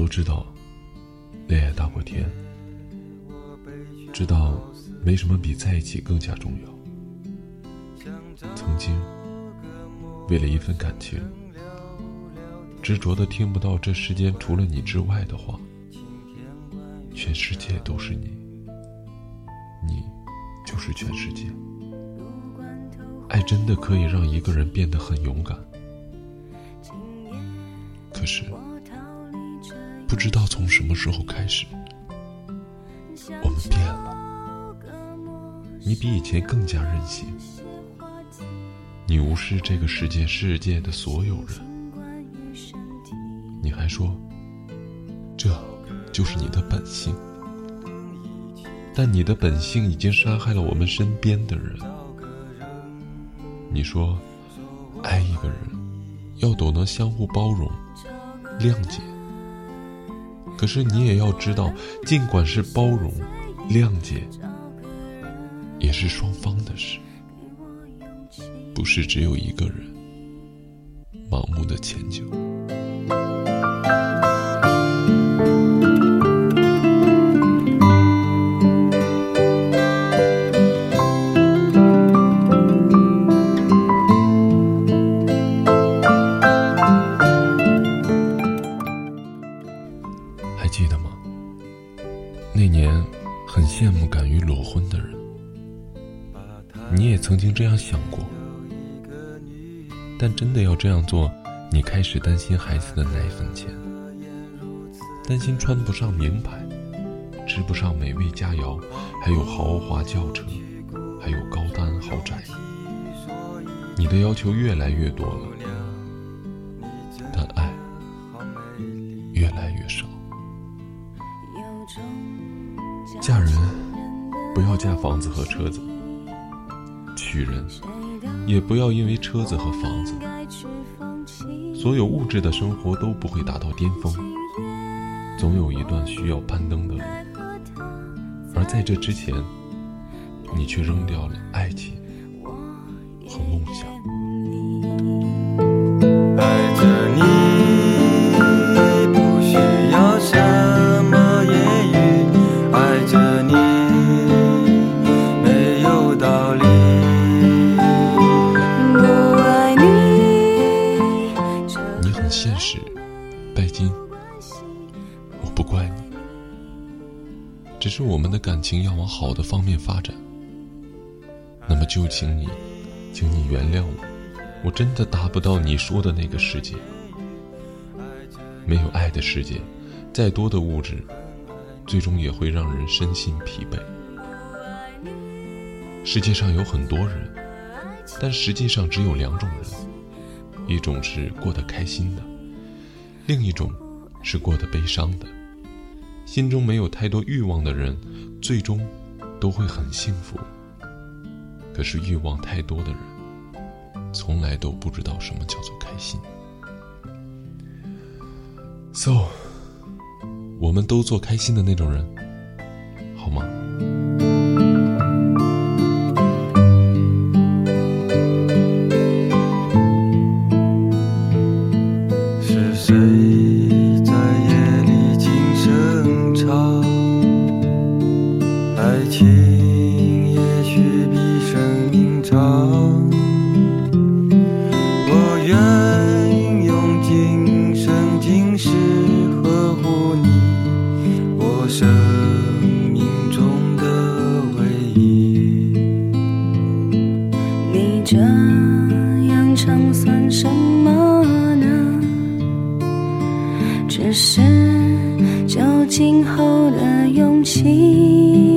都知道，恋爱大过天，知道没什么比在一起更加重要。曾经，为了一份感情，执着的听不到这世间除了你之外的话，全世界都是你，你就是全世界。爱真的可以让一个人变得很勇敢，可是不知道从什么时候开始，我们变了。你比以前更加任性，你无视这个世界世界的所有人，你还说这就是你的本性，但你的本性已经杀害了我们身边的人。你说，爱一个人要懂得相互包容、谅解。可是你也要知道，尽管是包容、谅解，也是双方的事，不是只有一个人盲目的迁就。你也曾经这样想过，但真的要这样做，你开始担心孩子的奶粉钱，担心穿不上名牌，吃不上美味佳肴，还有豪华轿车，还有高端豪宅，你的要求越来越多了，但爱越来越少。嫁人，不要嫁房子和车子；娶人，也不要因为车子和房子。所有物质的生活都不会达到巅峰，总有一段需要攀登的路。而在这之前，你却扔掉了爱情和梦想。只是我们的感情要往好的方面发展，那么就请你，请你原谅我，我真的达不到你说的那个世界。没有爱的世界，再多的物质，最终也会让人身心疲惫。世界上有很多人，但实际上只有两种人：一种是过得开心的，另一种是过得悲伤的。心中没有太多欲望的人，最终都会很幸福。可是欲望太多的人，从来都不知道什么叫做开心。So，我们都做开心的那种人，好吗？只是酒精后的勇气，